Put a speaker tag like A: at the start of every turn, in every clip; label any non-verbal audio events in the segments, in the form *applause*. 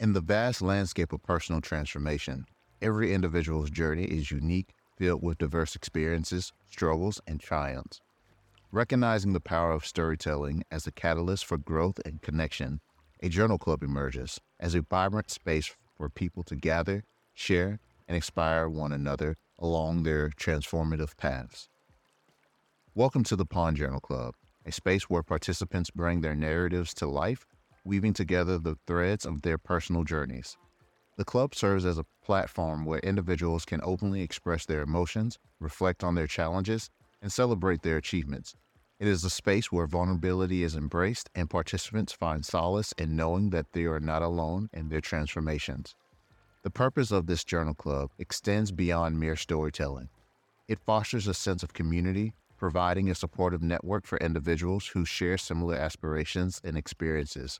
A: In the vast landscape of personal transformation, every individual's journey is unique, filled with diverse experiences, struggles, and triumphs. Recognizing the power of storytelling as a catalyst for growth and connection, a journal club emerges as a vibrant space for people to gather, share, and inspire one another along their transformative paths. Welcome to the Pond Journal Club, a space where participants bring their narratives to life, weaving together the threads of their personal journeys. The club serves as a platform where individuals can openly express their emotions, reflect on their challenges, and celebrate their achievements. It is a space where vulnerability is embraced and participants find solace in knowing that they are not alone in their transformations. The purpose of this journal club extends beyond mere storytelling. It fosters a sense of community, providing a supportive network for individuals who share similar aspirations and experiences.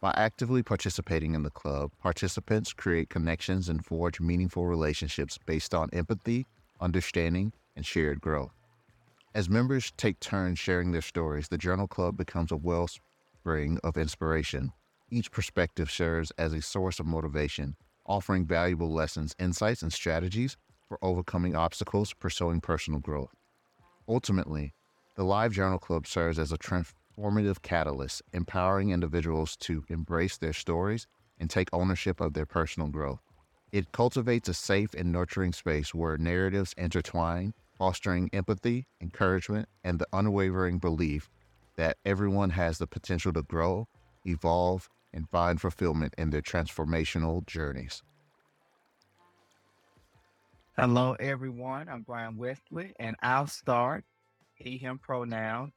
A: By actively participating in the club, participants create connections and forge meaningful relationships based on empathy, understanding, and shared growth. As members take turns sharing their stories, the Journal Club becomes a wellspring of inspiration. Each perspective serves as a source of motivation, offering valuable lessons, insights, and strategies for overcoming obstacles, pursuing personal growth. Ultimately, the Live Journal Club serves as a transformative catalyst, empowering individuals to embrace their stories and take ownership of their personal growth. It cultivates a safe and nurturing space where narratives intertwine, fostering empathy, encouragement, and the unwavering belief that everyone has the potential to grow, evolve, and find fulfillment in their transformational journeys.
B: Hello, everyone. I'm Brian Wesley, and I'll start he, him pronoun.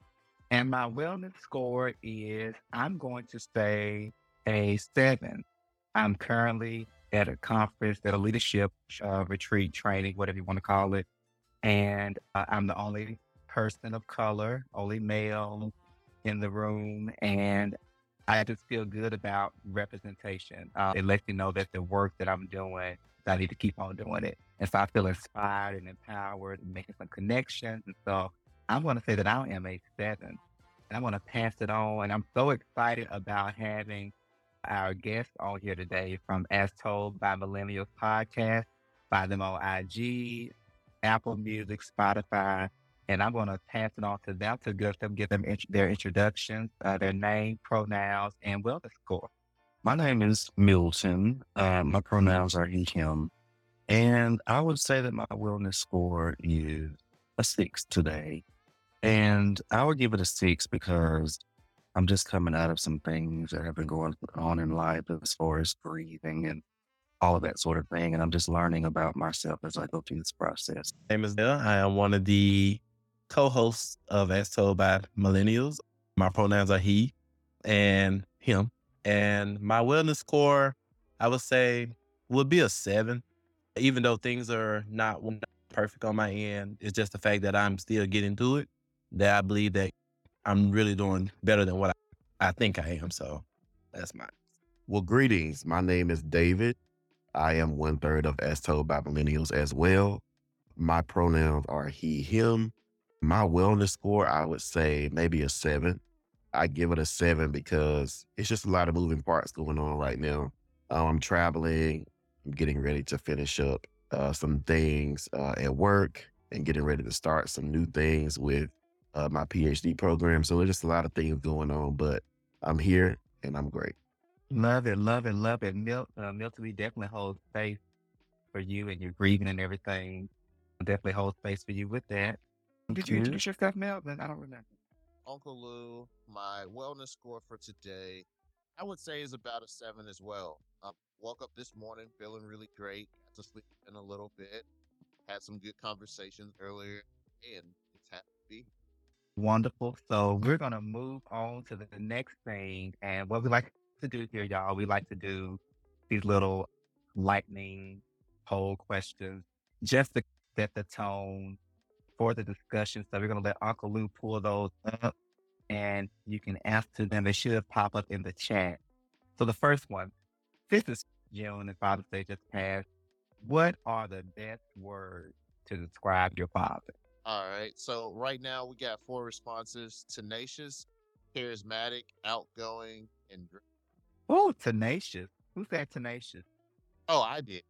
B: And my wellness score is I'm going to say a seven. I'm currently at a conference, at a leadership uh, retreat training, whatever you want to call it. And uh, I'm the only person of color, only male in the room. And I just feel good about representation. Uh, it lets me know that the work that I'm doing, I need to keep on doing it. And so I feel inspired and empowered making some connections. And so I'm going to say that I am a seven. And I'm going to pass it on. And I'm so excited about having our guest on here today from As Told by Millennials podcast. By them on IG, Apple Music, Spotify, and I'm going to pass it on to them to give them, give them int- their introductions, uh, their name, pronouns, and wellness score.
C: My name is Milton. Uh, my pronouns are he, him. And I would say that my wellness score is a six today. And I would give it a six because I'm just coming out of some things that have been going on in life as far as breathing and all of that sort of thing. And I'm just learning about myself as I go through this process.
D: My name is Dale. I am one of the co hosts of As Told by Millennials. My pronouns are he and him. And my wellness score, I would say, would be a seven. Even though things are not perfect on my end, it's just the fact that I'm still getting through it. That I believe that I'm really doing better than what I, I think I am. So that's my.
E: Well, greetings. My name is David. I am one third of As Told by Millennials as well. My pronouns are he, him. My wellness score, I would say maybe a seven. I give it a seven because it's just a lot of moving parts going on right now. Um, I'm traveling, I'm getting ready to finish up uh, some things uh, at work and getting ready to start some new things with uh, my PhD program. So there's just a lot of things going on, but I'm here and I'm great.
B: Love it, love it, love it. Mil- uh, Milton, we definitely hold space for you and your grieving and everything. Definitely hold space for you with that. Did you introduce yourself, Melvin? I don't remember.
F: Unkle Lew, my wellness score for today, I would say is about a seven as well. I woke up this morning feeling really great. Got to sleep in a little bit. Had some good conversations earlier, and it's happy to be.
B: Wonderful. So we're mm-hmm. gonna move on to the next thing, and what we like to do here, y'all, we like to do these little lightning poll questions just to set the tone for the discussion. So we're going to let Unkle Lew pull those up and you can answer them. They should pop up in the chat. So the first one, this is June and Father's Day just passed. What are the best words to describe your father?
F: All right. So right now we got four responses: tenacious, charismatic, outgoing, and.
B: Oh, tenacious. Who said tenacious?
F: Oh, I did.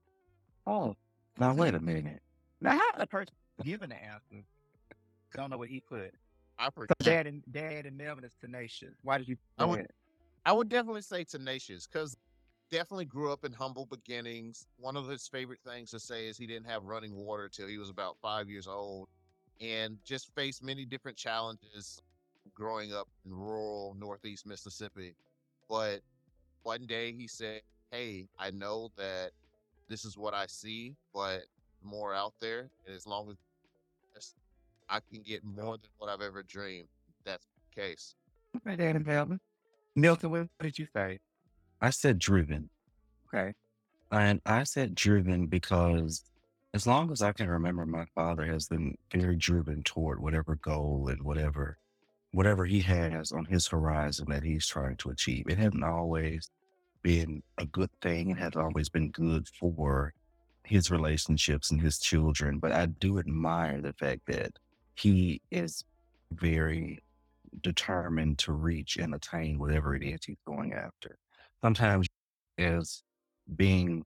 C: Oh, now wait a minute.
B: Now, how the person giving the answer I don't know what he put?
F: I
B: So dad and dad and Melvin is tenacious. Why did you?
F: I would-. I would definitely say tenacious because definitely grew up in humble beginnings. One of his favorite things to say is he didn't have running water till he was about five years old and just faced many different challenges growing up in rural Northeast Mississippi. But one day he said, Hey, I know that this is what I see, but more out there. And as long as I can get more than what I've ever dreamed, that's the case.
B: Okay, dad and Melvin. Milton, what did you say?
C: I said driven.
B: Okay.
C: And I said driven because as long as I can remember, my father has been very driven toward whatever goal and whatever whatever he has on his horizon that he's trying to achieve. It hasn't always been a good thing. It has always been good for his relationships and his children. But I do admire the fact that he is very determined to reach and attain whatever it is he's going after. Sometimes as being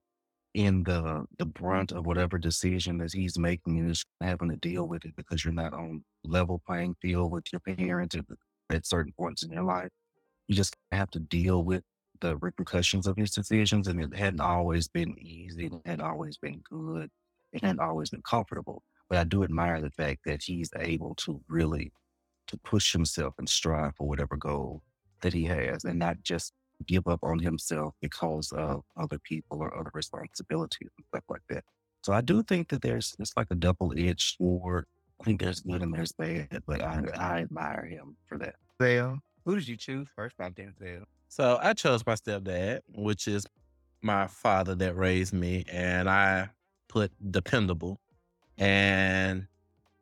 C: in the the brunt of whatever decision that he's making and just having to deal with it because you're not on level playing field with your parents at, at certain points in your life. You just have to deal with the repercussions of his decisions, and it hadn't always been easy. It hadn't always been good. It hadn't always been comfortable. But I do admire the fact that he's able to really to push himself and strive for whatever goal that he has, and not just give up on himself because of other people or other responsibilities and stuff like that. So I do think that there's it's like a double edged sword. I think there's good and there's bad, but I, I admire him for that.
B: Denzel. Who did you choose first by Denzel?
D: So I chose my stepdad, which is my father that raised me, and I put dependable. And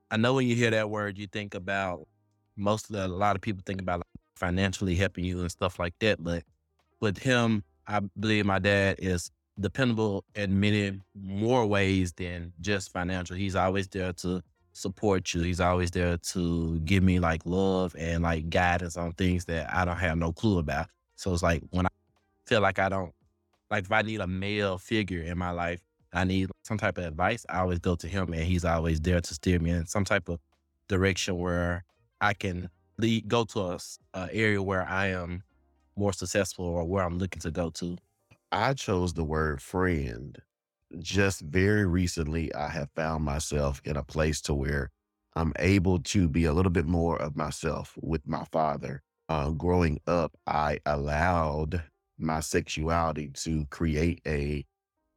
D: I know when you hear that word, you think about most of the, a lot of people think about like, financially helping you and stuff like that. But with him, I believe my dad is dependable in many more ways than just financial. He's always there to support you. He's always there to give me like love and like guidance on things that I don't have no clue about. So it's like when I feel like I don't like if I need a male figure in my life, I need some type of advice, I always go to him and he's always there to steer me in some type of direction where I can lead, go to a area where I am more successful or where I'm looking to go to.
E: I chose the word friend. Just very recently, I have found myself in a place to where I'm able to be a little bit more of myself with my father. Uh, growing up, I allowed my sexuality to create a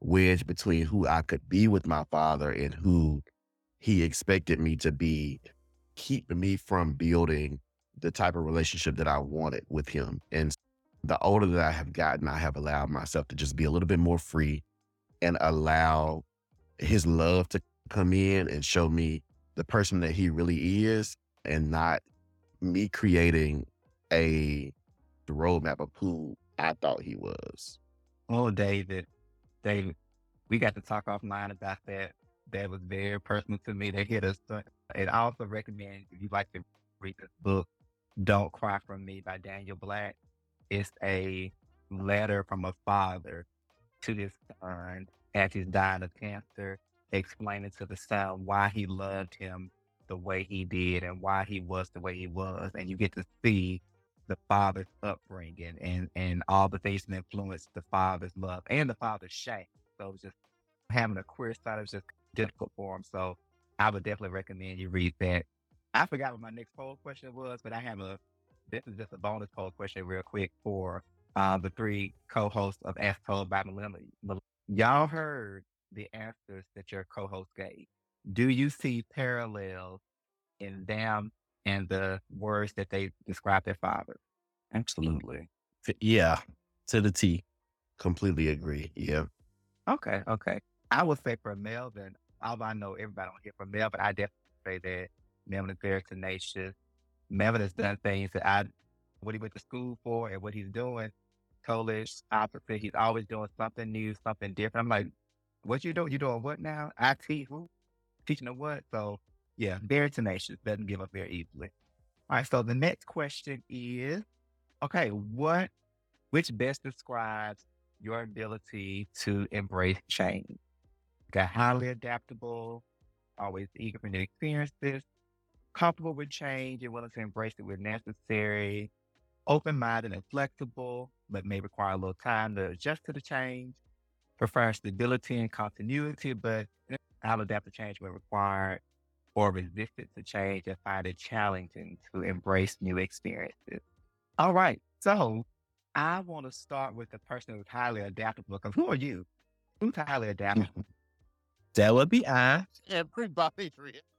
E: wedge between who I could be with my father and who he expected me to be, keeping me from building the type of relationship that I wanted with him. And the older that I have gotten, I have allowed myself to just be a little bit more free and allow his love to come in and show me the person that he really is and not me creating a roadmap of who I thought he was.
B: Oh, David. David, we got to talk offline about that. That was very personal to me. They hit us. Uh, and I also recommend if you like to read this book, Don't Cry for Me by Daniel Black. It's a letter from a father to his son as he's dying of cancer, explaining to the son why he loved him the way he did and why he was the way he was. And you get to see the father's upbringing and and all the things that influenced the father's love and the father's shame. So it was just having a queer side was just difficult for him. So I would definitely recommend you read that. I forgot what my next poll question was, but I have a this is just a bonus poll question real quick for uh, the three co-hosts of Ask Told by Millennial. Y'all heard the answers that your co-host gave. Do you see parallels in them and the words that they describe their father?
C: Absolutely.
D: Yeah, to the T.
E: Completely agree. Yeah.
B: Okay, okay. I would say for Melvin, although I know everybody don't hear from Melvin, I definitely say that Melvin is very tenacious. Melvin has done things that I, what he went to school for and what he's doing, totally opposite. He's always doing something new, something different. I'm like, what you doing? You doing what now? IT, who? Teaching them what? So yeah, very tenacious. Doesn't give up very easily. All right, so the next question is, okay, what, which best describes your ability to embrace change. Got highly adaptable, always eager for new experiences, comfortable with change and willing to embrace it when necessary, open minded and flexible, but may require a little time to adjust to the change, prefer stability and continuity, but I'll adapt to change when required, or resistant to change and find it challenging to embrace new experiences. All right. So I want to start with the person who's highly adaptable because who are you? Who's highly mm-hmm. adaptable?
D: That would be I.
F: Everybody. *laughs*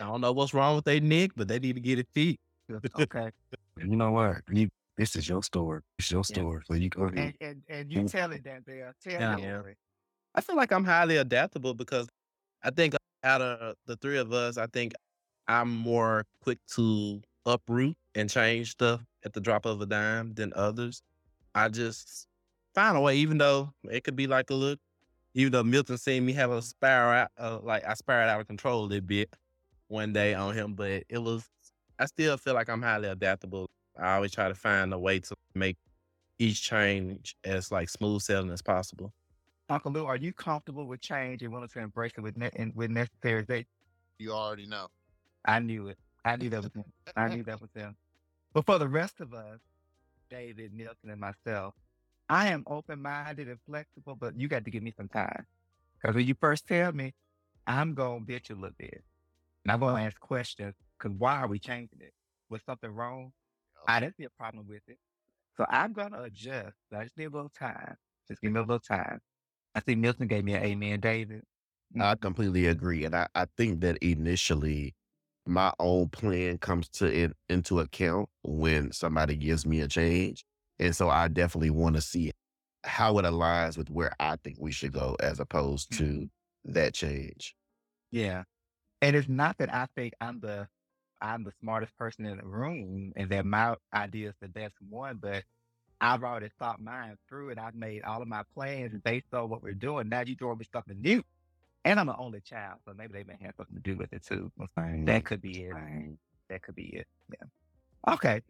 D: I don't know what's wrong with their neck, but they need to get it fixed. *laughs*
B: okay.
C: You know what? You, this is your story. It's your
B: Yeah.
C: story. So you go ahead.
B: And, and, and you tell it, Denzel. Tell
D: Yeah.
B: the
D: Yeah. I feel like I'm highly adaptable because I think out of the three of us, I think I'm more quick to uproot and change stuff at the drop of a dime than others. I just find a way, even though it could be like a look, even though Milton seen me have a spiral out, uh, like I spiraled out of control a little bit one day on him, but it was, I still feel like I'm highly adaptable. I always try to find a way to make each change as like smooth sailing as possible.
B: Unkle Lew, are you comfortable with change and willing to embrace it with, ne- and with necessary? They,
F: You already know.
B: I knew it. I knew that was him. I knew that was him. But for the rest of us, David, Milton, and myself, I am open minded and flexible, but you got to give me some time. Because when you first tell me, I'm going to bitch a little bit. And I'm going to ask questions because why are we changing it? Was something wrong? I didn't see a problem with it. So I'm going to adjust. So I just need a little time. Just give me a little time. I see Milton gave me an amen, David.
E: I completely agree. And I, I think that initially my own plan comes to in, into account when somebody gives me a change. And so I definitely want to see how it aligns with where I think we should go as opposed mm-hmm. to that change.
B: Yeah. And it's not that I think I'm the I'm the smartest person in the room and that my idea is the best one, but I've already thought mine through and I've made all of my plans based on what we're doing. Now you throwing me something new. And I'm an only child, so maybe they may have something to do with it too.
C: Fine.
B: That could be it.
C: Fine.
B: That could be it. Yeah. Okay.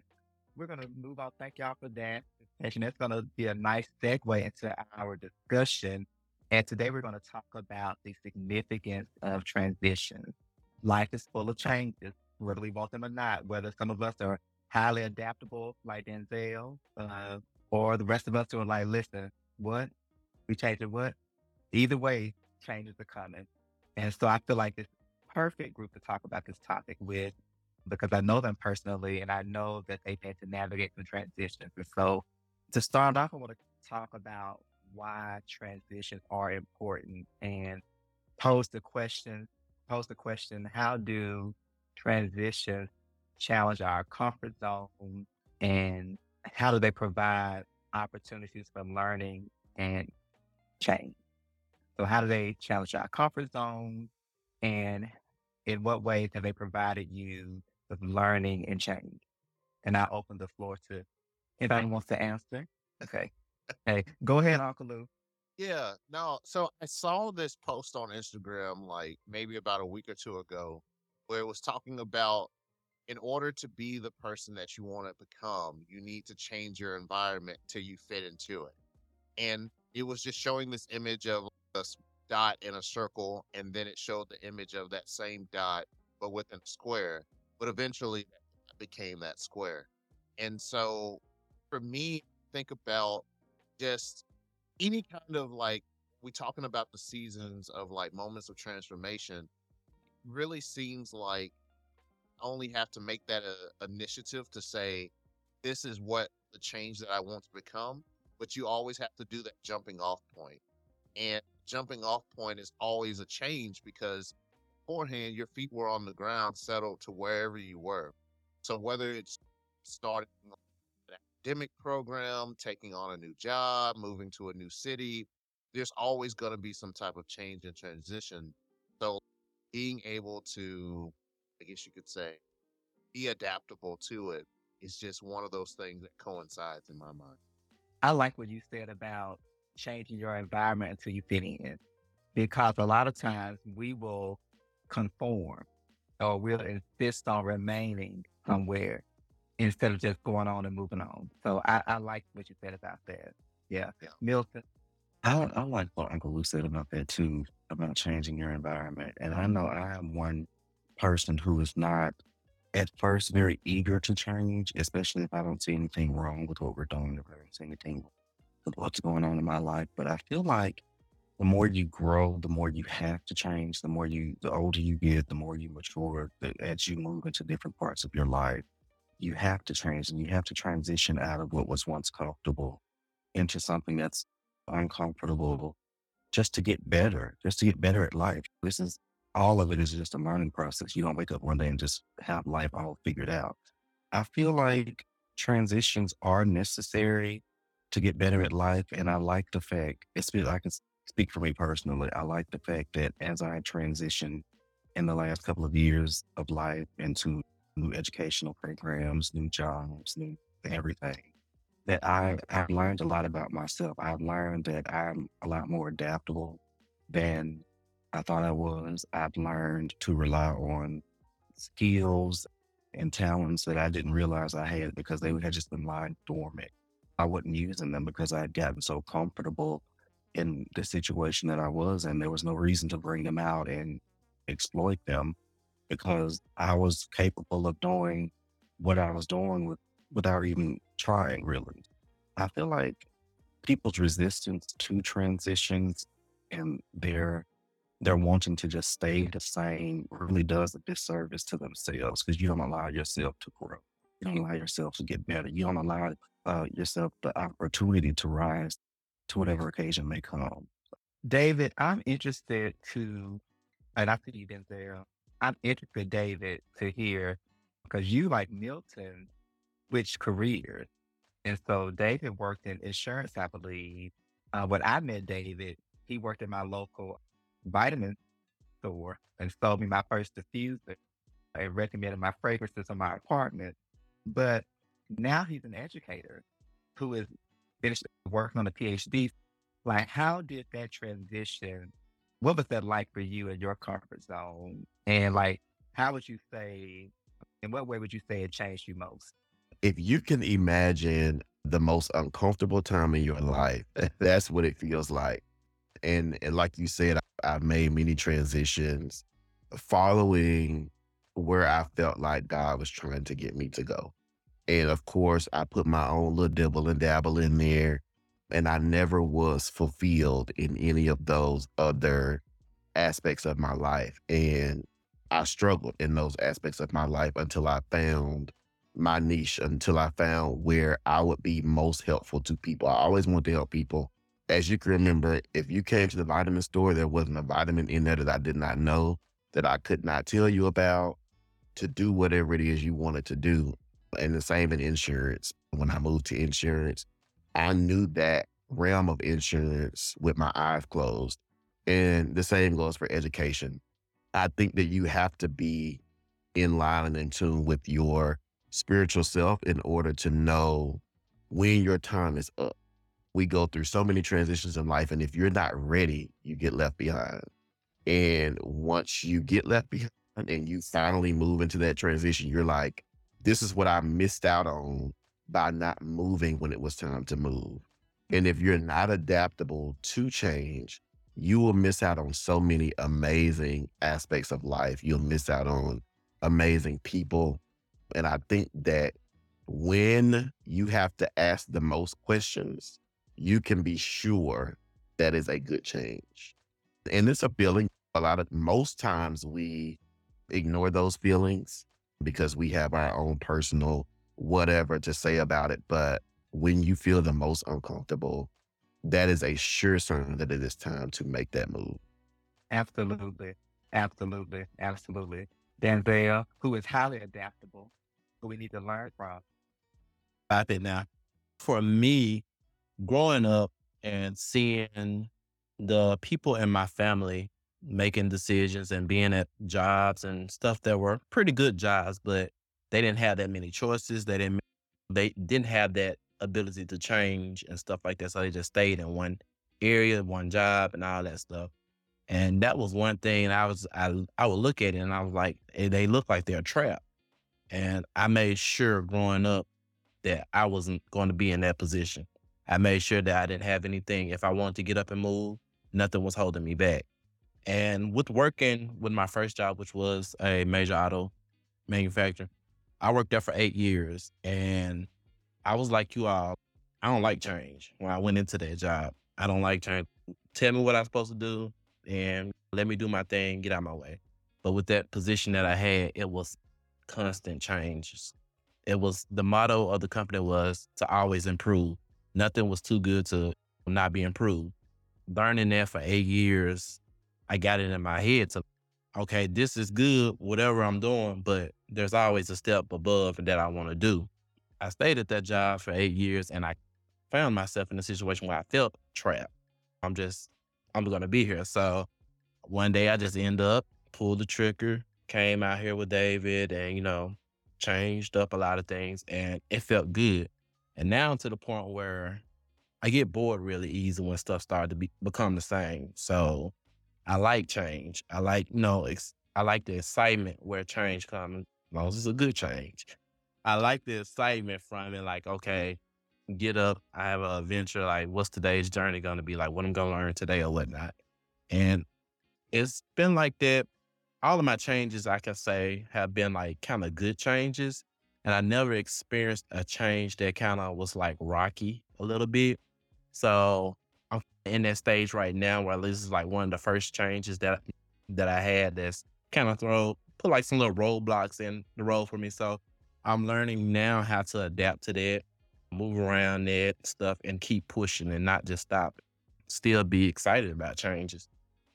B: We're gonna move on. Thank y'all for that. And that's gonna be a nice segue into our discussion. And today we're gonna talk about the significance of transitions. Life is full of changes, whether we want them or not. Whether some of us are highly adaptable, like Denzel, uh, or the rest of us who are like, listen, what? We changed it what? Either way, changes are coming. And so I feel like this perfect group to talk about this topic with because I know them personally and I know that they've had to navigate some transitions. And so to start off, I want to talk about why transitions are important and pose the question, pose the question, how do transitions challenge our comfort zone and how do they provide opportunities for learning and change? So how do they challenge our comfort zone and in what ways have they provided you with learning and change? And I open the floor to anybody who wants to answer. Okay. Hey, go ahead, Unkle Lew.
F: Yeah, no. So I saw this post on Instagram like maybe about a week or two ago where it was talking about in order to be the person that you want to become, you need to change your environment till you fit into it. And it was just showing this image of a dot in a circle, and then it showed the image of that same dot, but within a square. But eventually became that square. And so for me, think about just any kind of like we talking about the seasons of like moments of transformation really seems like only have to make that a initiative to say this is what the change that I want to become but you always have to do that jumping off point and jumping off point is always a change because beforehand your feet were on the ground settled to wherever you were so whether it's starting academic program, taking on a new job, moving to a new city, there's always going to be some type of change and transition. So being able to, I guess you could say, be adaptable to it is just one of those things that coincides in my mind.
B: I like what you said about changing your environment until you fit in. Because a lot of times we will conform or we'll insist on remaining somewhere instead of just going on and moving on. So I, I like what you said about that. Yeah.
F: Yeah.
B: Milton.
C: I, I like what Unkle Lew said about that too, about changing your environment. And I know I am one person who is not at first very eager to change, especially if I don't see anything wrong with what we're doing, if I don't see anything with what's going on in my life. But I feel like the more you grow, the more you have to change, the more you, the older you get, the more you mature, the, as you move into different parts of your life, you have to change and you have to transition out of what was once comfortable into something that's uncomfortable just to get better, just to get better at life. This is all of it is just a learning process. You don't wake up one day and just have life all figured out. I feel like transitions are necessary to get better at life. And I like the fact, I can speak for me personally. I like the fact that as I transition in the last couple of years of life into new educational programs, new jobs, new everything, that I, I've learned a lot about myself. I've learned that I'm a lot more adaptable than I thought I was. I've learned to rely on skills and talents that I didn't realize I had because they had just been lying dormant. I wasn't using them because I had gotten so comfortable in the situation that I was in. There was no reason to bring them out and exploit them because I was capable of doing what I was doing with, without even trying, really. I feel like people's resistance to transitions and their they're wanting to just stay the same really does a disservice to themselves because you don't allow yourself to grow. You don't allow yourself to get better. You don't allow uh, yourself the opportunity to rise to whatever occasion may come.
B: David, I'm interested to, and I see you've been there. I'm interested, David, to hear because you like Milton, which career? And so David worked in insurance, I believe. Uh, when I met David, he worked in my local vitamin store and sold me my first diffuser and recommended my fragrances in my apartment. But now he's an educator who is finished working on a PhD. Like, how did that transition? What was that like for you in your comfort zone? And like, how would you say, in what way would you say it changed you most?
E: If you can imagine the most uncomfortable time in your life, *laughs* that's what it feels like. And, and like you said, I've made many transitions following where I felt like God was trying to get me to go. And of course, I put my own little dibble and dabble in there. And I never was fulfilled in any of those other aspects of my life. And I struggled in those aspects of my life until I found my niche, until I found where I would be most helpful to people. I always want to help people as you can remember, if you came to the vitamin store, there wasn't a vitamin in there that I did not know, that I could not tell you about to do whatever it is you wanted to do. And the same in insurance. When I moved to insurance, I knew that realm of insurance with my eyes closed. And the same goes for education. I think that you have to be in line and in tune with your spiritual self in order to know when your time is up we go through so many transitions in life. And if you're not ready, you get left behind. And once you get left behind and you finally move into that transition, you're like, this is what I missed out on by not moving when it was time to move. And if you're not adaptable to change, you will miss out on so many amazing aspects of life. You'll miss out on amazing people. And I think that when you have to ask the most questions, you can be sure that is a good change. And it's a feeling a lot of most times we ignore those feelings because we have our own personal whatever to say about it. But when you feel the most uncomfortable, that is a sure sign that it is time to make that move.
B: Absolutely. Absolutely. Absolutely. Denzel, who is highly adaptable, who we need to learn from.
D: I think now, for me, growing up and seeing the people in my family making decisions and being at jobs and stuff that were pretty good jobs, but they didn't have that many choices. They didn't they didn't have that ability to change and stuff like that. So they just stayed in one area, one job and all that stuff. And that was one thing I was I I would look at it and I was like, eh, they look like they're trapped. And I made sure growing up that I wasn't going to be in that position. I made sure that I didn't have anything. If I wanted to get up and move, nothing was holding me back. And with working with my first job, which was a major auto manufacturer, I worked there for eight years. And I was like you all, I don't like change when I went into that job. I don't like change. Tell me what I'm supposed to do and let me do my thing, get out of my way. But with that position that I had, it was constant changes. It was the motto of the company was to always improve. Nothing was too good to not be improved. Learning that for eight years, I got it in my head to, okay, this is good, whatever I'm doing, but there's always a step above that I want to do. I stayed at that job for eight years and I found myself in a situation where I felt trapped. I'm just, I'm going to be here. So one day I just end up, pulled the trigger, came out here with David and, you know, changed up a lot of things and it felt good. And now to the point where I get bored really easy when stuff started to be, become the same. So I like change. I like, know, ex- I like the excitement where change comes, as long as it's a good change. I like the excitement from it. Like, okay, get up. I have an adventure. Like, what's today's journey going to be? Like, what I'm going to learn today or whatnot. And it's been like that. All of my changes, I can say, have been like kind of good changes. And I never experienced a change that kind of was like rocky a little bit. So in that stage right now where this is like one of the first changes that that I had that's kind of throw put like some little roadblocks in the road for me. So I'm learning now how to adapt to that, move around that stuff, and keep pushing and not just stop. Still be excited about changes.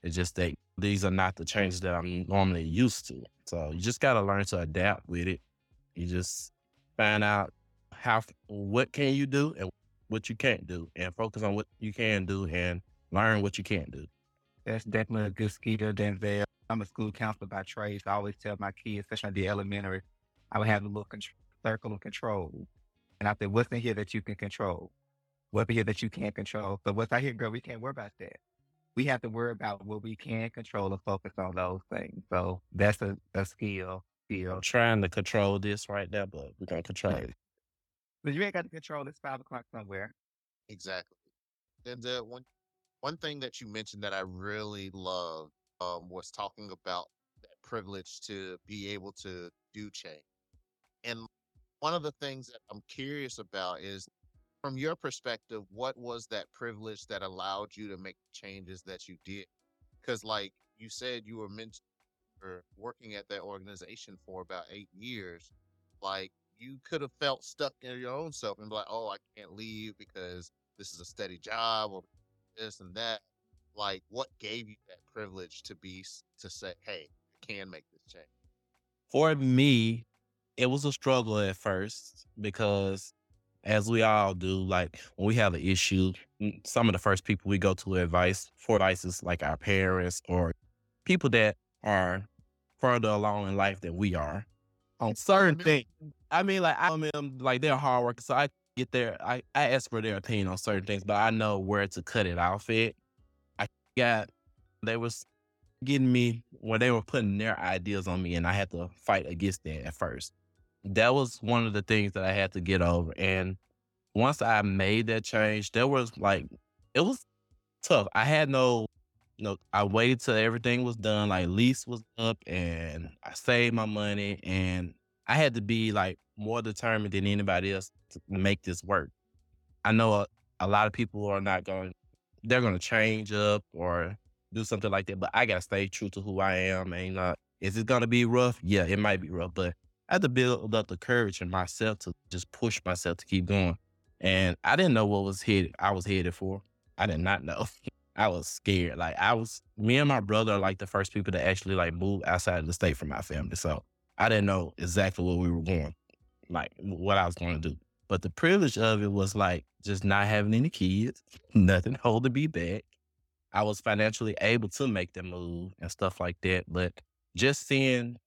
D: It's just that these are not the changes that I'm normally used to. So you just got to learn to adapt with it. You just find out how what can you do and what you can't do, and focus on what you can do and learn what you can't do.
B: That's definitely a good skill, Denzel. I'm a school counselor by trade, so I always tell my kids, especially the elementary, I would have a little con- circle of control. And I said, what's in here that you can control? What's in here that you can't control? So what's out here, girl, we can't worry about that. We have to worry about what we can control and focus on those things. So that's a, a skill.
D: I'm trying to control this right now, but we're gonna control it.
B: But you ain't got to control this five o'clock somewhere.
F: Exactly. And uh, one one thing that you mentioned that I really loved um, was talking about that privilege to be able to do change. And one of the things that I'm curious about is, from your perspective, what was that privilege that allowed you to make the changes that you did? Because, like you said, you were mentioned working at that organization for about eight years. Like you could have felt stuck in your own self and be like, "Oh, I can't leave because this is a steady job or this and that." Like, what gave you that privilege to be to say, "Hey, I can make this change"?
D: For me, it was a struggle at first because, as we all do, like when we have an issue, mm, some of the first people we go to advice for advice is like our parents or people that are further along in life than we are on certain things. I mean, like I mean, like they're hard workers, so I get their, I, I ask for their opinion on certain things, but I know where to cut it off at. I got, they was getting me where they were putting their ideas on me and I had to fight against that at first. That was one of the things that I had to get over. And once I made that change, there was like, it was tough. I had no, no, I waited till everything was done, like lease was up and I saved my money and I had to be like more determined than anybody else to make this work. I know a, a lot of people are not going, they're going to change up or do something like that, but I got to stay true to who I am. And uh, is it going to be rough? Yeah, it might be rough, but I had to build up the courage in myself to just push myself to keep going. And I didn't know what was headed, I was headed for. I did not know. *laughs* I was scared. Like I was, me and my brother are like the first people to actually like move outside of the state from my family. So I didn't know exactly what we were going, like what I was going to do. But the privilege of it was like just not having any kids, *laughs* nothing holding me back. I was financially able to make the move and stuff like that. But just seeing,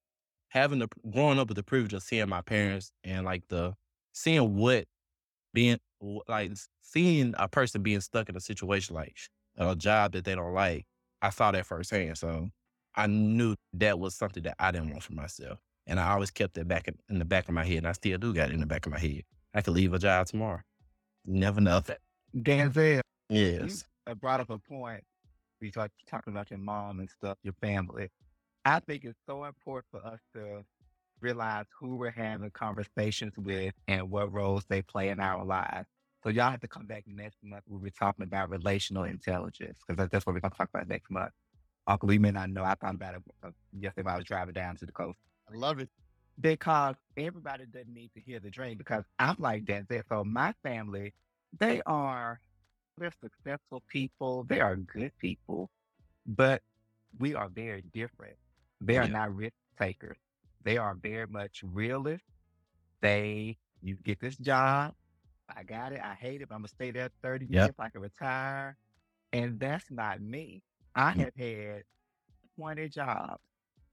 D: having the growing up with the privilege of seeing my parents and like the seeing what being like seeing a person being stuck in a situation like a job that they don't like, I saw that firsthand. So I knew that was something that I didn't want for myself. And I always kept that back in, the back of my head. And I still do got it in the back of my head. I could leave a job tomorrow. You never know.
B: Denzel, you
D: Yes.
B: uh, brought up a point. We start talking about your mom and stuff, your family. I think it's so important for us to realize who we're having conversations with and what roles they play in our lives. So y'all have to come back next month. We'll be talking about relational intelligence because that's what we're going to talk about next month. Uncle, may not know. I thought about it uh, yesterday when I was driving down to the coast
F: I love it.
B: because everybody doesn't need to hear the dream because I'm like that. So my family, they are they're successful people. They are good people, but we are very different. They are
D: Yeah.
B: not risk takers. They are very much realists. They you get this job. I got it. I hate it, I'm gonna stay there 30
D: Yep.
B: years. I can retire. And that's not me. I
D: Mm.
B: have had 20 jobs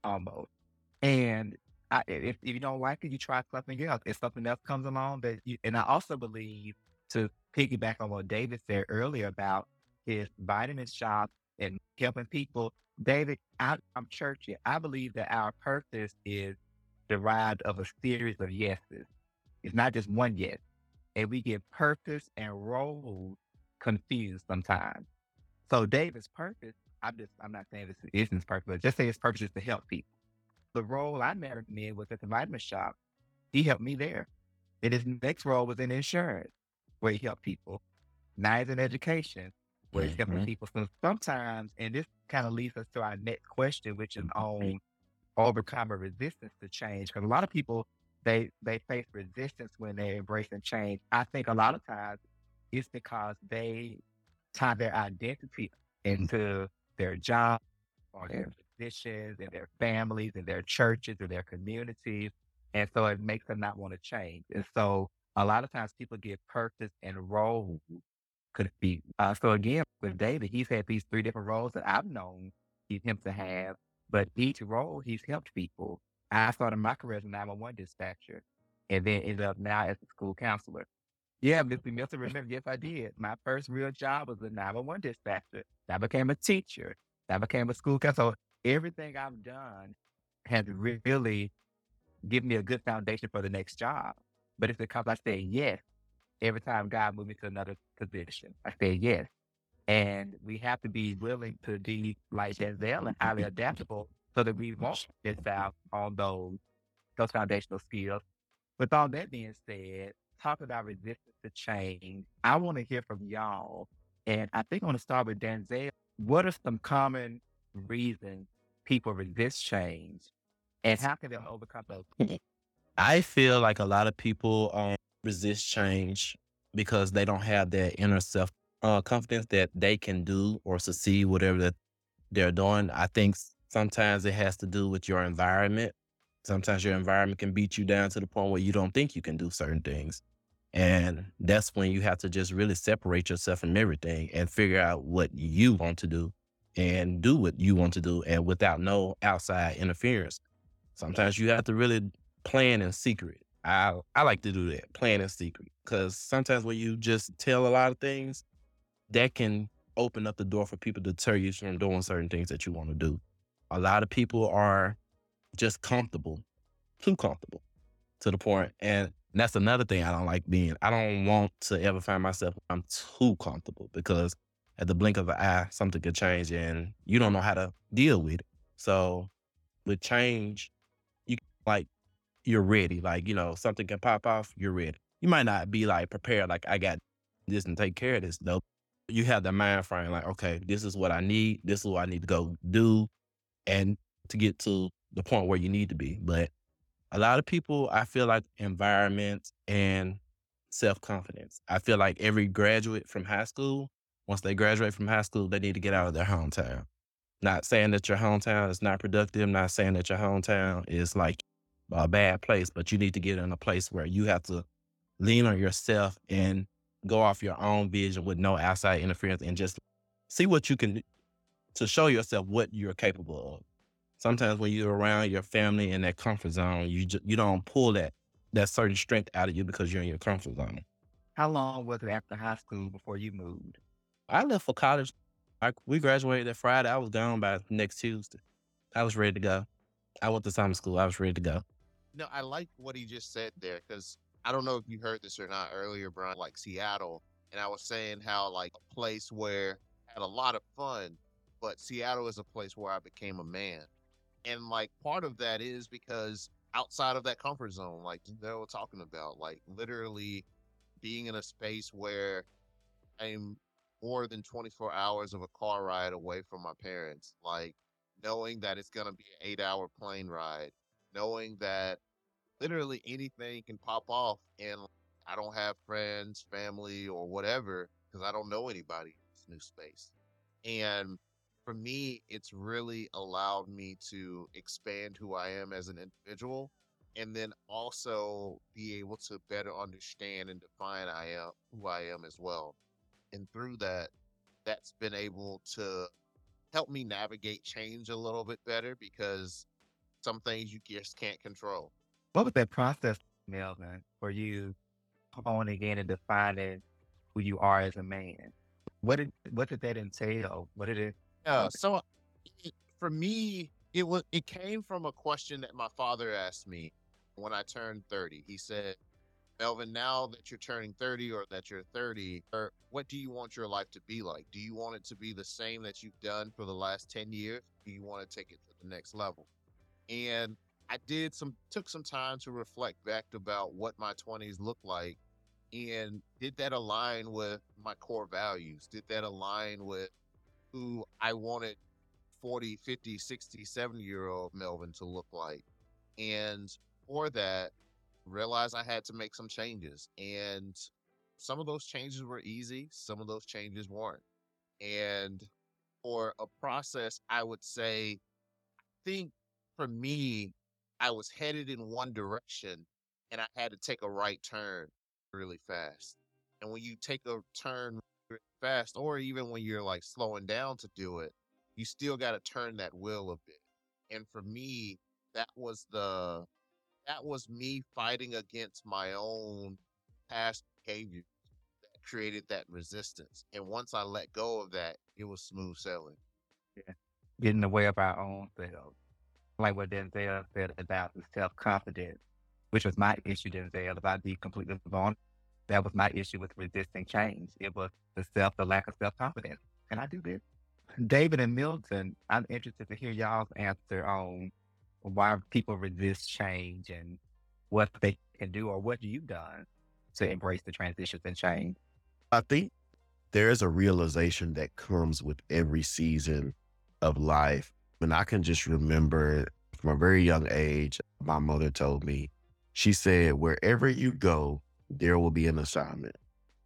B: almost. And I, if, if you don't like it, you try something else. If something else comes along that you, and I also believe to piggyback on what David said earlier about his vitamins shop and helping people. David, I, I'm churchy. I believe that our purpose is derived of a series of yeses. It's not just one yes. And we get purpose and roles confused sometimes. So David's purpose, I'm just I'm not saying this isn't his purpose, but just say his purpose is to help people. The role I met him in was at the vitamin shop. He helped me there. And his next role was in insurance, where he helped people. Now he's in education, where he's helping people. So sometimes, and this kind of leads us to our next question, which is mm-hmm, on overcoming resistance to change. Because a lot of people they they face resistance when they're embracing change. I think a lot of times it's because they tie their identity into their job or their positions and their families and their churches or their communities. And so it makes them not want to change. And so a lot of times people get purpose and role confused. Uh, so again, with David, he's had these three different roles that I've known him to have, but each role he's helped people. I started my career as a 911 dispatcher and then ended up now as a school counselor. Yeah, Mr. Milton, remember, yes, I did. My first real job was a 911 dispatcher. I became a teacher. I became a school counselor. Everything I've done has really given me a good foundation for the next job. But it's because I said yes every time God moved me to another position. I said yes. And we have to be willing to be like Denzel and highly mm-hmm. adaptable so that we won't miss out on those those foundational skills. With all that being said, talk about resistance to change. I want to hear from y'all. And I think I want to start with Denzel. What are some common reasons people resist change? And how can they overcome those?
D: I feel like a lot of people um, resist change because they don't have that inner self uh, confidence that they can do or succeed whatever that they're doing. I think sometimes it has to do with your environment. Sometimes your environment can beat you down to the point where you don't think you can do certain things. And that's when you have to just really separate yourself from everything and figure out what you want to do and do what you want to do and without no outside interference. Sometimes you have to really plan in secret. I I like to do that, plan in secret, because sometimes when you just tell a lot of things, that can open up the door for people to deter you from doing certain things that you want to do. A lot of people are just comfortable, too comfortable, to the point, and that's another thing I don't like being. I don't want to ever find myself I'm too comfortable because at the blink of an eye, something could change, and you don't know how to deal with it. So with change, you like you're ready. Like, you know, something can pop off, you're ready. You might not be like prepared, like I got this and take care of this though. You have the mind frame, like, okay, this is what I need, this is what I need to go do, and to get to the point where you need to be. But a lot of people, I feel like environment and self confidence. I feel like every graduate from high school, once they graduate from high school, they need to get out of their hometown. Not saying that your hometown is not productive, not saying that your hometown is like a bad place, but you need to get in a place where you have to lean on yourself and go off your own vision with no outside interference and just see what you can do to show yourself what you're capable of. Sometimes when you're around your family in that comfort zone, you you don't pull that that certain strength out of you because you're in your comfort zone.
B: How long was it after high school before you moved?
D: I left for college. I, we graduated that Friday. I was gone by next Tuesday. I was ready to go. I went to summer school. I was ready to go.
F: No, I like what he just said there because I don't know if you heard this or not earlier, Brian. Like Seattle, and I was saying how like a place where I had a lot of fun, but Seattle is a place where I became a man. And like part of that is because outside of that comfort zone, like they were talking about, like literally being in a space where I'm more than 24 hours of a car ride away from my parents, like knowing that it's going to be an eight hour plane ride, knowing that literally anything can pop off and I don't have friends, family, or whatever because I don't know anybody in this new space. And for me, it's really allowed me to expand who I am as an individual and then also be able to better understand and define I am who I am as well. And through that, that's been able to help me navigate change a little bit better because some things you just can't control.
B: What was that process, Melvin, for you honing in and defining who you are as a man? What did what did that entail? What did it?
F: Yeah. So uh, it, for me, it was it came from a question that my father asked me when I turned 30. He said, Melvin, now that you're turning 30 or that you're 30, or what do you want your life to be like? Do you want it to be the same that you've done for the last 10 years? Do you want to take it to the next level? And I did some took some time to reflect back about what my 20s looked like and did that align with my core values? Did that align with who I wanted 40, 50, 60, 70 year old Melvin to look like? And for that, realized I had to make some changes. And some of those changes were easy, some of those changes weren't. And for a process, I would say, I think for me, I was headed in one direction and I had to take a right turn really fast. And when you take a turn fast, or even when you're like slowing down to do it, you still got to turn that wheel a bit. And for me, that was the that was me fighting against my own past behavior that created that resistance. And once I let go of that, it was smooth sailing.
B: Yeah. Getting away of our own self. Like what Denzel said about the self confidence, which was my issue, Denzel, if I be completely vulnerable. That was my issue with resisting change. It was the self, the lack of self confidence. Can I do this? David and Milton, I'm interested to hear y'all's answer on why people resist change and what they can do or what you've done to embrace the transitions and change.
E: I think there is a realization that comes with every season of life. And I can just remember from a very young age, my mother told me, she said, wherever you go, there will be an assignment.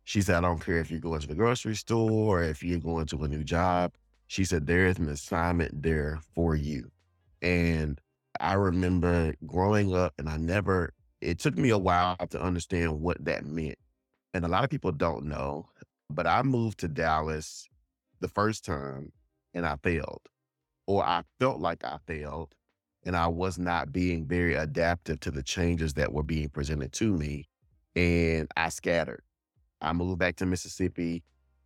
E: She said, I don't care if you go into the grocery store or if you're going to a new job. She said, there is an assignment there for you. And I remember growing up and I never, it took me a while to understand what that meant. And a lot of people don't know, but I moved to Dallas the first time and I failed, or I felt like I failed, and I was not being very adaptive to the changes that were being presented to me. And I scattered. I moved back to Mississippi.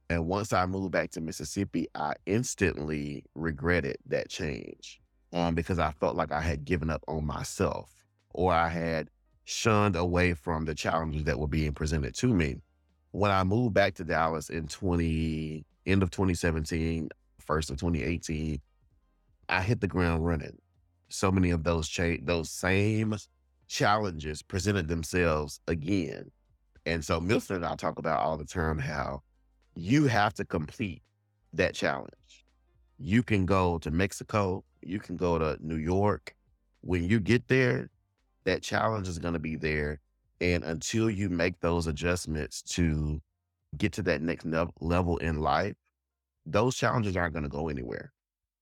E: And once I moved back to Mississippi, I instantly regretted that change um, because I felt like I had given up on myself or I had shunned away from the challenges that were being presented to me. When I moved back to Dallas in 20, end of 2017, first of 2018, I hit the ground running. So many of those cha- those same challenges presented themselves again. And so Milton and I talk about all the time how you have to complete that challenge. You can go to Mexico, you can go to New York. When you get there, that challenge is going to be there. And until you make those adjustments to get to that next level in life, those challenges aren't going to go anywhere.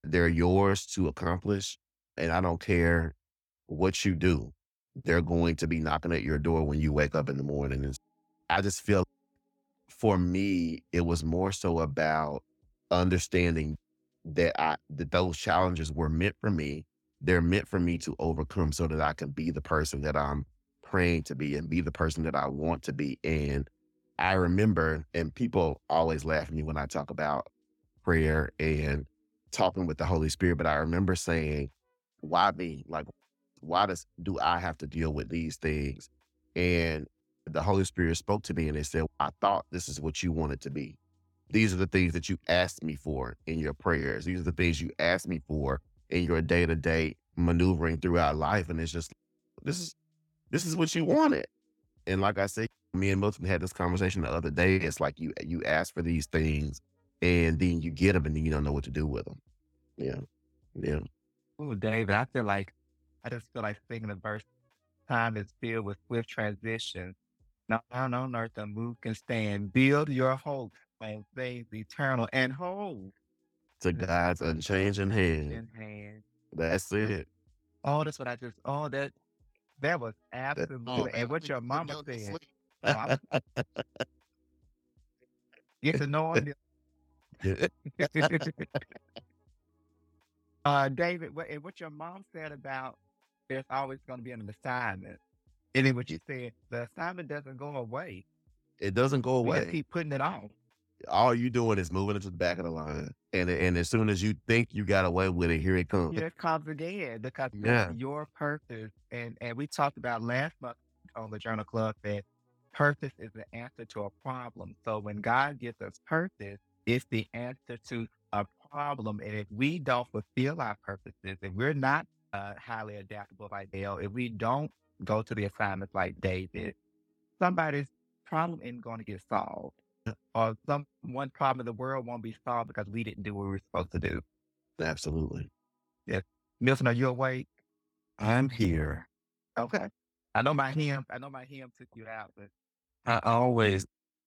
E: They're yours to accomplish. And I don't care what you do, they're going to be knocking at your door when you wake up in the morning. And I just feel for me, it was more so about understanding that I that those challenges were meant for me. They're meant for me to overcome so that I can be the person that I'm praying to be and be the person that I want to be. And I remember, and people always laugh at me when I talk about prayer and talking with the Holy Spirit, but I remember saying, why me? Like, why does do I have to deal with these things? And the Holy Spirit spoke to me and they said, I thought this is what you wanted to be. These are the things that you asked me for in your prayers. These are the things you asked me for in your day to day maneuvering throughout life. And it's just, this is, this is what you wanted. And like I said, me and Milton had this conversation the other day. It's like you, you ask for these things and then you get them and then you don't know what to do with them. Yeah. Yeah.
B: Oh, David, I feel like I just feel like singing the verse. Time is filled with swift transition. Now on earth, the move can stand. Build your hope and things eternal and hold
E: To God's unchanging hand.
B: hand.
E: That's it.
B: Oh, that's what I just. Oh, that that was
F: Oh,
B: absolutely. And what your mama said. Oh, get to know him. *laughs* *laughs* uh, David, what, what your mom said about there's always going to be an assignment. And then what you said, the assignment doesn't go away.
E: It doesn't go
B: We just
E: away.
B: keep putting it off.
E: All you doing is moving it to the back of the line. And and as soon as you think you got away with it, here it comes.
B: Here comes again because
E: Yeah.
B: your purpose. And and we talked about last month on the Journal Club that purpose is the answer to a problem. So when God gives us purpose, it's the answer to a problem. And if we don't fulfill our purposes, if we're not uh, highly adaptable like Dale, if we don't go to the assignments like David, somebody's problem isn't going to get solved.
E: Yeah.
B: Or some one problem in the world won't be solved because we didn't do what we were supposed to do.
E: Absolutely. Yeah.
B: Milton, are you awake?
C: I'm here.
B: Okay. I know my hymn. I know my hymn took you out, but
C: I always,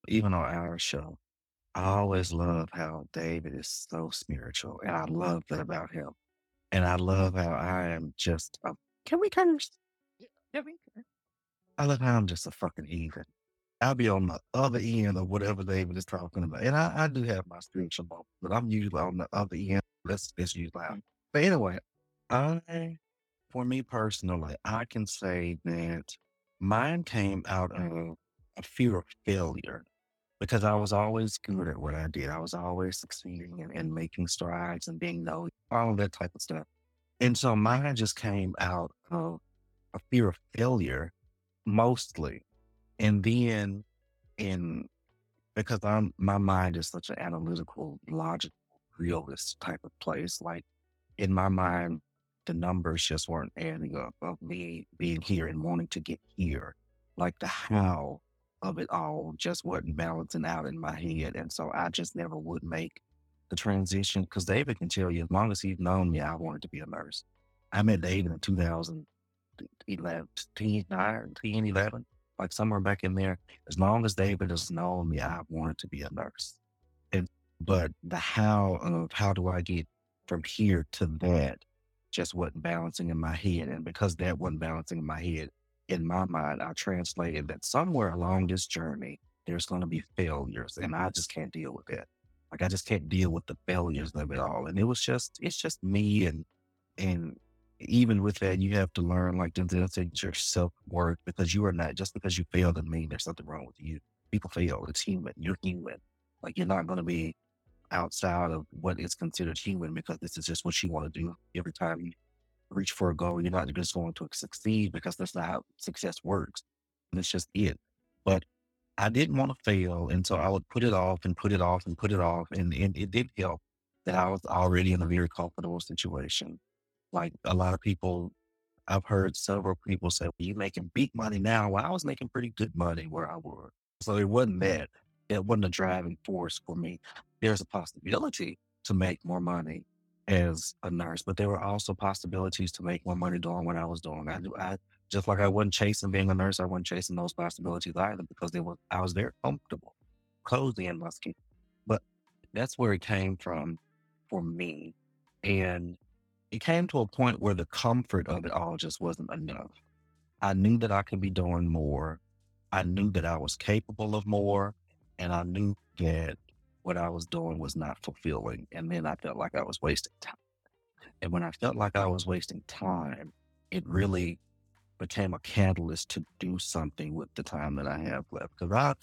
C: even on our show, I always love how David is so spiritual, and I love that about him. And I love how I am just. A, can we curse?
B: yeah, we can.
C: I love how I'm just a fucking heathen. I'll be on the other end of whatever David is talking about, and I, I do have my spiritual moments, but I'm usually on the other end. Let's let's use loud. But anyway, I, for me personally, I can say that mine came out of a fear of failure because I was always good at what I did. I was always succeeding and, and making strides and being known, all of that type of stuff. And so mine just came out of a fear of failure mostly. And then in because I'm my mind is such an analytical, logical, realist type of place. Like in my mind, the numbers just weren't adding up of me being here and wanting to get here. Like the how of it all just wasn't balancing out in my head. And so I just never would make the transition because David can tell you, as long as he's known me, I wanted to be a nurse. I met David in 2011, 10, 9, 10, 11, like somewhere back in there. As long as David has known me, I wanted to be a nurse. And but the how of how do I get from here to that just wasn't balancing in my head. And because that wasn't balancing in my head, in my mind, I translated that somewhere along this journey, there's going to be failures, and I just can't deal with that. Like I just can't deal with the failures of it all. And it was just, it's just me, and and even with that, you have to learn like to take your self worth because you are not just because you failed doesn't mean there's something wrong with you. People fail. It's human. You're human. Like you're not going to be outside of what is considered human because this is just what you want to do every time you reach for a goal. You're not just going to succeed because that's not how success works. And it's just it. But I didn't want to fail. And so I would put it off and put it off and put it off. And, and it did help that I was already in a very comfortable situation. Like a lot of people, I've heard several people say, well, you making big money now. Well, I was making pretty good money where I was. So it wasn't mm-hmm. that. It wasn't a driving force for me. There's a possibility to make more money as a nurse, but there were also possibilities to make more money doing what I was doing. I, I just like I wasn't chasing being a nurse, I wasn't chasing those possibilities either because they were I was very comfortable, cozy and musky. But that's where it came from for me. And it came to a point where the comfort of it all just wasn't enough. I knew that I could be doing more. I knew that I was capable of more. And I knew that what I was doing was not fulfilling. And then I felt like I was wasting time. And when I felt like I was wasting time, it really became a catalyst to do something with the time that I have left. Because I,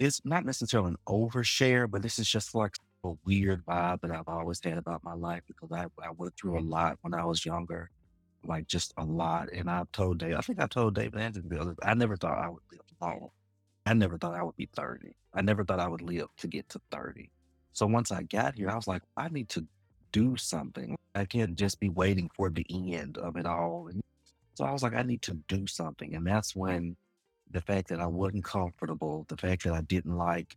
C: it's not necessarily an overshare, but this is just like a weird vibe that I've always had about my life because I, I went through a lot when I was younger, like just a lot. And I've told Dave, I think I told David other, I never thought I would live long. I never thought I would be 30. I never thought I would live to get to 30. So once I got here, I was like, I need to do something. I can't just be waiting for the end of it all. And so I was like, I need to do something. And that's when the fact that I wasn't comfortable, the fact that I didn't like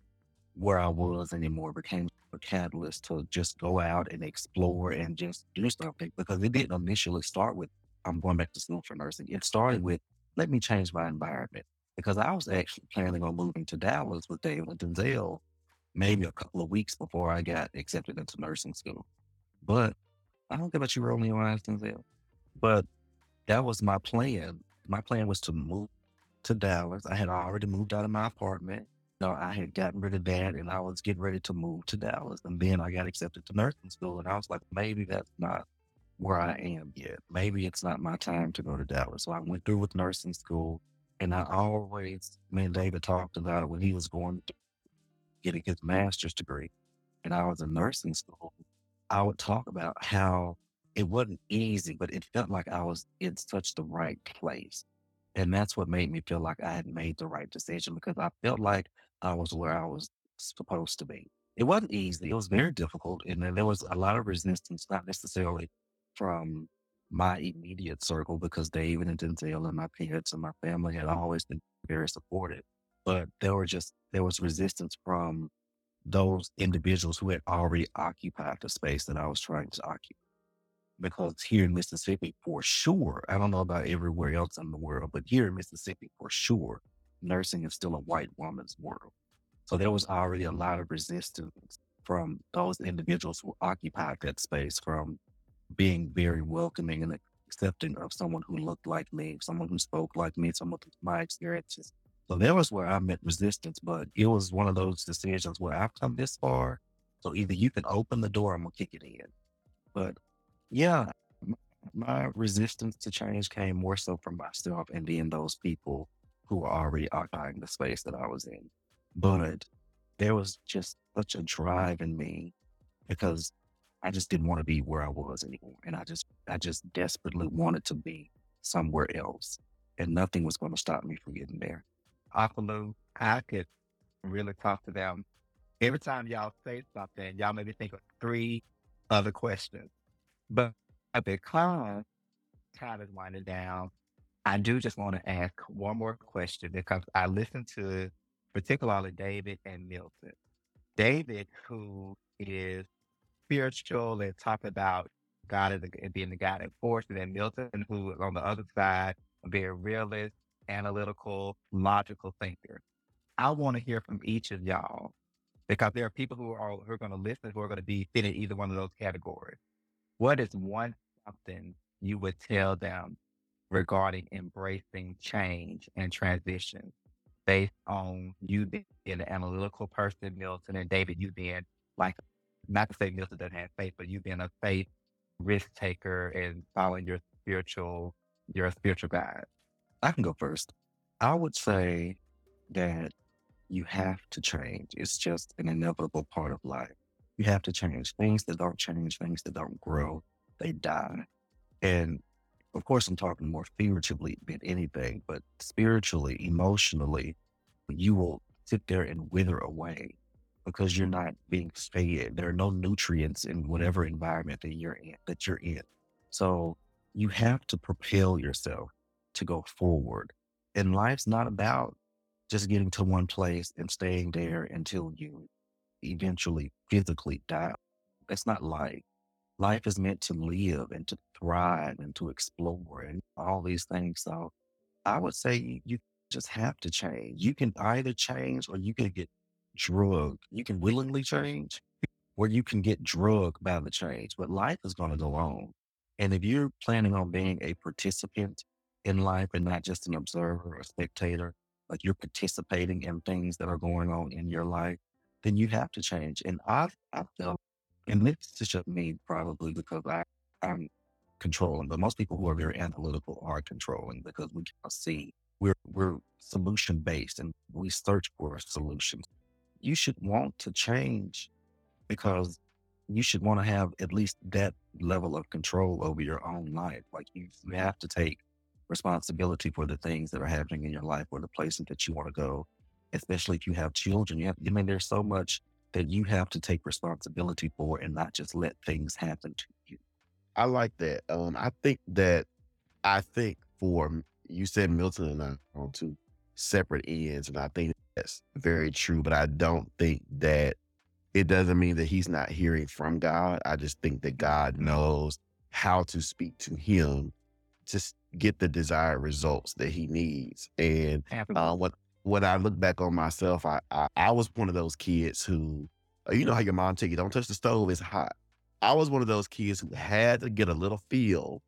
C: where I was anymore became a catalyst to just go out and explore and just do something because it didn't initially start with, I'm going back to school for nursing. It started with, let me change my environment because I was actually planning on moving to Dallas with David and Denzel maybe a couple of weeks before I got accepted into nursing school. But I don't care about you, Romeo and Denzel. But that was my plan. My plan was to move to Dallas. I had already moved out of my apartment. Know, I had gotten rid of that and I was getting ready to move to Dallas. And then I got accepted to nursing school. And I was like, maybe that's not where I am yet. Maybe it's not my time to go to Dallas. So I went through with nursing school. And I always, me and David talked about it when he was going to getting his master's degree and I was in nursing school. I would talk about how it wasn't easy, but it felt like I was in such the right place. And that's what made me feel like I had made the right decision because I felt like I was where I was supposed to be. It wasn't easy. It was very difficult. And there was a lot of resistance, not necessarily from my immediate circle because David and Denzel and my parents and my family had always been very supportive. But there were just there was resistance from those individuals who had already occupied the space that I was trying to occupy. Because here in Mississippi, for sure, I don't know about everywhere else in the world, but here in Mississippi, for sure, nursing is still a white woman's world. So there was already a lot of resistance from those individuals who occupied that space from being very welcoming and accepting of someone who looked like me, someone who spoke like me, someone with my experiences. So that was where I met resistance, but it was one of those decisions where I've come this far. So either you can open the door, I'm gonna kick it in. But yeah, my resistance to change came more so from myself and then those people who were already occupying the space that I was in. But there was just such a drive in me because I just didn't want to be where I was anymore. And I just I just desperately wanted to be somewhere else. And nothing was going to stop me from getting there.
B: Akalu, I could really talk to them. Every time y'all say something, y'all make me think of three other questions. But because time is winding down, I do just want to ask one more question because I listened to particularly David and Milton. David, who is spiritual and talk about God as a, being the guiding force, and then Milton, who is on the other side, being a realist, analytical, logical thinker. I want to hear from each of y'all because there are people who are who are going to listen who are going to be fit in either one of those categories. What is one something you would tell them regarding embracing change and transition based on you being an analytical person, Milton and David, you being like not to say Milton doesn't have faith, but you being a faith risk taker and following your spiritual your spiritual guide.
C: I can go first. I would say that you have to change. It's just an inevitable part of life. You have to change. Things that don't change, things that don't grow, they die. And of course, I'm talking more spiritually than anything, but spiritually, emotionally, you will sit there and wither away because you're not being fed. There are no nutrients in whatever environment that you're in. That you're in. So you have to propel yourself to go forward. And life's not about just getting to one place and staying there until you eventually physically die. That's not life. Life is meant to live and to thrive and to explore and all these things. So I would say you just have to change. You can either change or you can get drugged. You can willingly change or you can get drugged by the change, but life is going to go on. And if you're planning on being a participant in life and not just an observer or spectator, like you're participating in things that are going on in your life, then you have to change. And I've, I felt, and this is just me probably because I, I'm controlling, but most people who are very analytical are controlling because we can see we're, we're solution based and we search for solutions. You should want to change because you should want to have at least that level of control over your own life. Like you, you have to take responsibility for the things that are happening in your life or the places that you want to go. especially if you have children. You have, I mean, there's so much that you have to take responsibility for and not just let things happen to you.
E: I like that. Um, I think that I think for you said Milton and I are on two separate ends, and I think that's very true. But I don't think that it doesn't mean that he's not hearing from God. I just think that God knows how to speak to him to get the desired results that he needs. And uh, what when I look back on myself, I, I I was one of those kids who, uh, you know how your mom tell you don't touch the stove, it's hot. I was one of those kids who had to get a little feel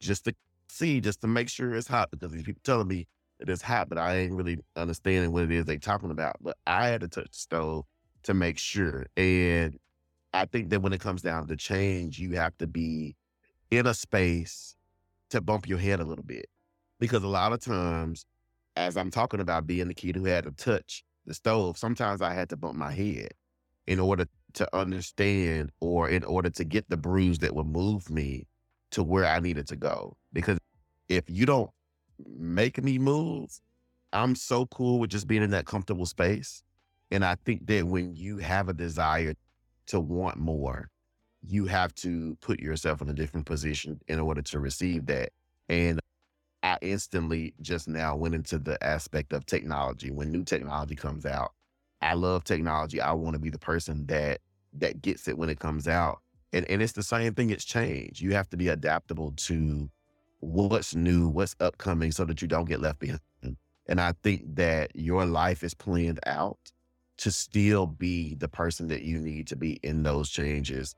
E: just to see, just to make sure it's hot because these people telling me that it is hot, but I ain't really understanding what it is they talking about. But I had to touch the stove to make sure. And I think that when it comes down to change, you have to be in a space to bump your head a little bit. Because a lot of times, as I'm talking about being the kid who had to touch the stove, sometimes I had to bump my head in order to understand or in order to get the bruise that would move me to where I needed to go. Because if you don't make me move, I'm so cool with just being in that comfortable space. And I think that when you have a desire to want more, you have to put yourself in a different position in order to receive that. And instantly just now went into the aspect of technology. When new technology comes out, I love technology. I want to be the person that that gets it when it comes out. And and it's the same thing, it's change. You have to be adaptable to what's new, what's upcoming so that you don't get left behind. And I think that your life is planned out to still be the person that you need to be in those changes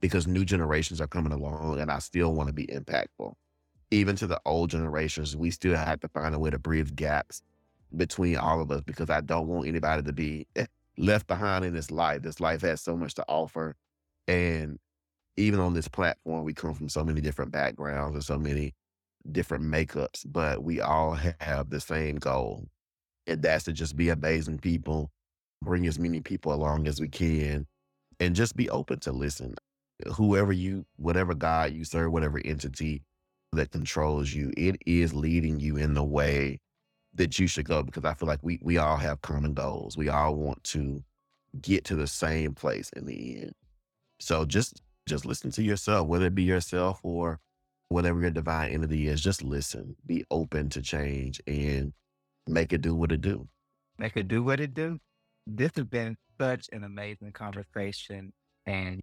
E: because new generations are coming along and I still want to be impactful. Even to the old generations, we still have to find a way to bridge gaps between all of us because I don't want anybody to be *laughs* left behind in this life. This life has so much to offer. And even on this platform, we come from so many different backgrounds and so many different makeups, but we all have the same goal. And that's to just be amazing people, bring as many people along as we can, and just be open to listen whoever you, whatever God you serve, whatever entity that controls you, it is leading you in the way that you should go because I feel like we we all have common goals. We all want to get to the same place in the end. So just just listen to yourself, whether it be yourself or whatever your divine entity is, just listen. Be open to change and make it do what it do.
B: Make it do what it do. This has been such an amazing conversation. And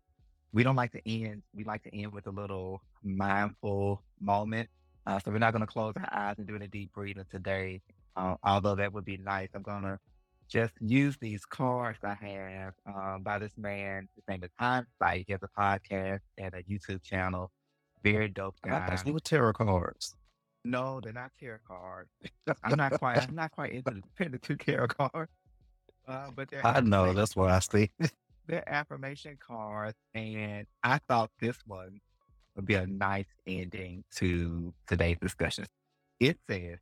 B: we don't like to end. We like to end with a little mindful moment. Uh, so we're not going to close our eyes and do any deep breathing today. Uh, although that would be nice. I'm going to just use these cards I have um, by this man. His name is Hindsight. He has a podcast and a YouTube channel. Very dope guy.
C: I with tarot cards.
B: No, they're not tarot cards. I'm not quite. I'm not quite into the, the two tarot cards. Uh, but
C: I know that's what I see *laughs*
B: their affirmation cards, and I thought this one would be a nice ending to today's discussion. It says,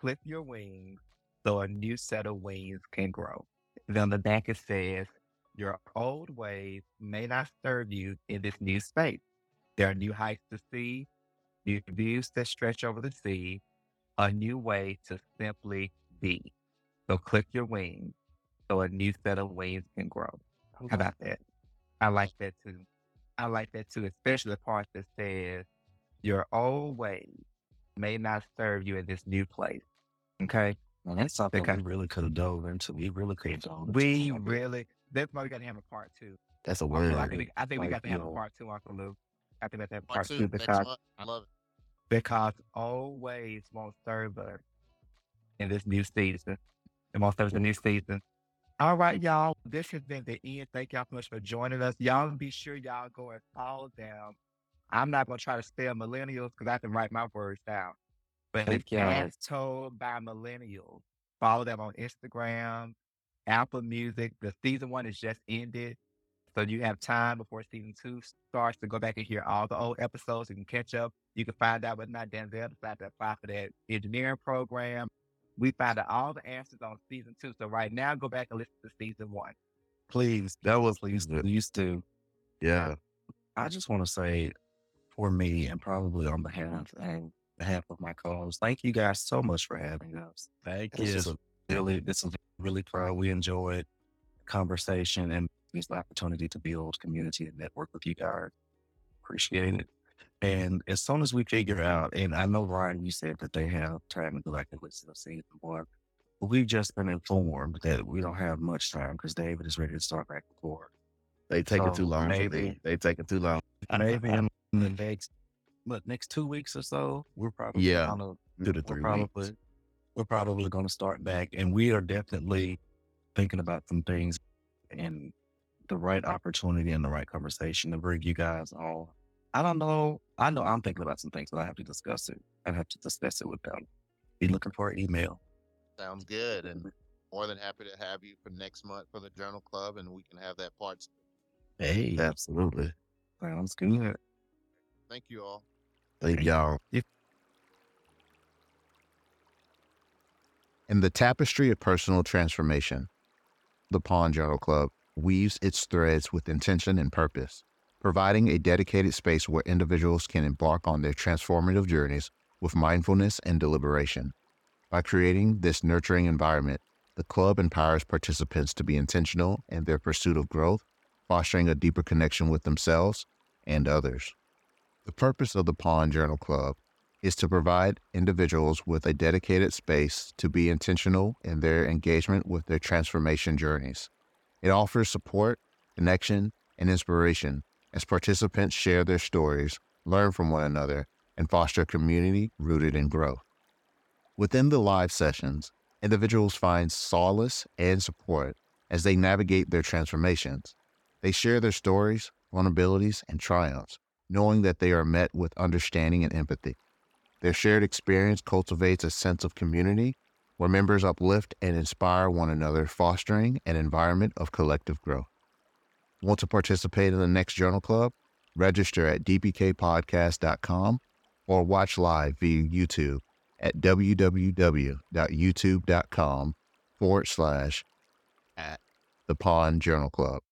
B: clip your wings so a new set of wings can grow. Then on the back it says, your old ways may not serve you in this new space. There are new heights to see, new views that stretch over the sea, a new way to simply be. So clip your wings so a new set of wings can grow. How about that? I like that too. I like that too, especially the part that says your old ways may not serve you in this new place. Okay.
C: And that's something because we really could have dove into. We really could have dove into.
B: We really, that's why we got to have a part two.
E: That's a word.
B: I think we, I think we got to have a part two, Unkle Lew. I think we got to have a part,
F: Part two,
B: two because,
F: month. I love it.
B: because old ways won't serve us in this new season. It won't serve us in the new season. All right, y'all. This has been the end. Thank y'all so much for joining us. Y'all be sure y'all go and follow them. I'm not gonna try to spell millennials because I can write my words down. But
C: Thank
B: it's as told by millennials. Follow them on Instagram, Apple Music. The season one is just ended. So you have time before season two starts to go back and hear all the old episodes. You can catch up. You can find out whether or not Denzel decided to apply for that engineering program. We found out all the answers on season two. So right now, go back and listen to season one.
C: Please, that was
E: Please
C: used,
E: do.
C: used to.
E: Yeah.
C: I just want to say, for me, and probably on behalf and behalf of my co-hosts, thank you guys so much for having us.
D: Thank
C: This
D: you.
C: was a really, this is really proud. We enjoyed the conversation and it's the opportunity to build community and network with you guys. Appreciate it. And as soon as we figure out, and I know Brian, you said that they have time to go back and listen to season one, but we've just been informed that we don't have much time because David is ready to start back before.
E: They take it too long.
C: maybe-
E: me. They take it too long. *laughs*
C: Maybe in the next, but next two weeks or so, we're probably
E: Yeah,
C: gonna,
E: Two to
C: we're
E: three
C: probably
E: weeks.
C: we're probably going to start back, and we are definitely thinking about some things and the right opportunity and the right conversation to bring you guys on. I don't know. I know I'm thinking about some things, but I have to discuss it. I have to discuss it with them. Be looking for an email.
F: Sounds good. And more than happy to have you for next month for the Journal Club, and we can have that part.
C: Hey,
E: Absolutely.
C: sounds good.
F: Thank you all.
E: Thank y'all.
A: In the tapestry of personal transformation, the Pond Journal Club weaves its threads with intention and purpose, providing a dedicated space where individuals can embark on their transformative journeys with mindfulness and deliberation. By creating this nurturing environment, the club empowers participants to be intentional in their pursuit of growth, fostering a deeper connection with themselves and others. The purpose of the Pond Journal Club is to provide individuals with a dedicated space to be intentional in their engagement with their transformation journeys. It offers support, connection, and inspiration as participants share their stories, learn from one another, and foster a community rooted in growth. Within the live sessions, individuals find solace and support as they navigate their transformations. They share their stories, vulnerabilities, and triumphs, knowing that they are met with understanding and empathy. Their shared experience cultivates a sense of community where members uplift and inspire one another, fostering an environment of collective growth. Want to participate in the next Journal Club? Register at dpkpodcast.com or watch live via YouTube at www.youtube.com forward slash at the Pond Journal Club.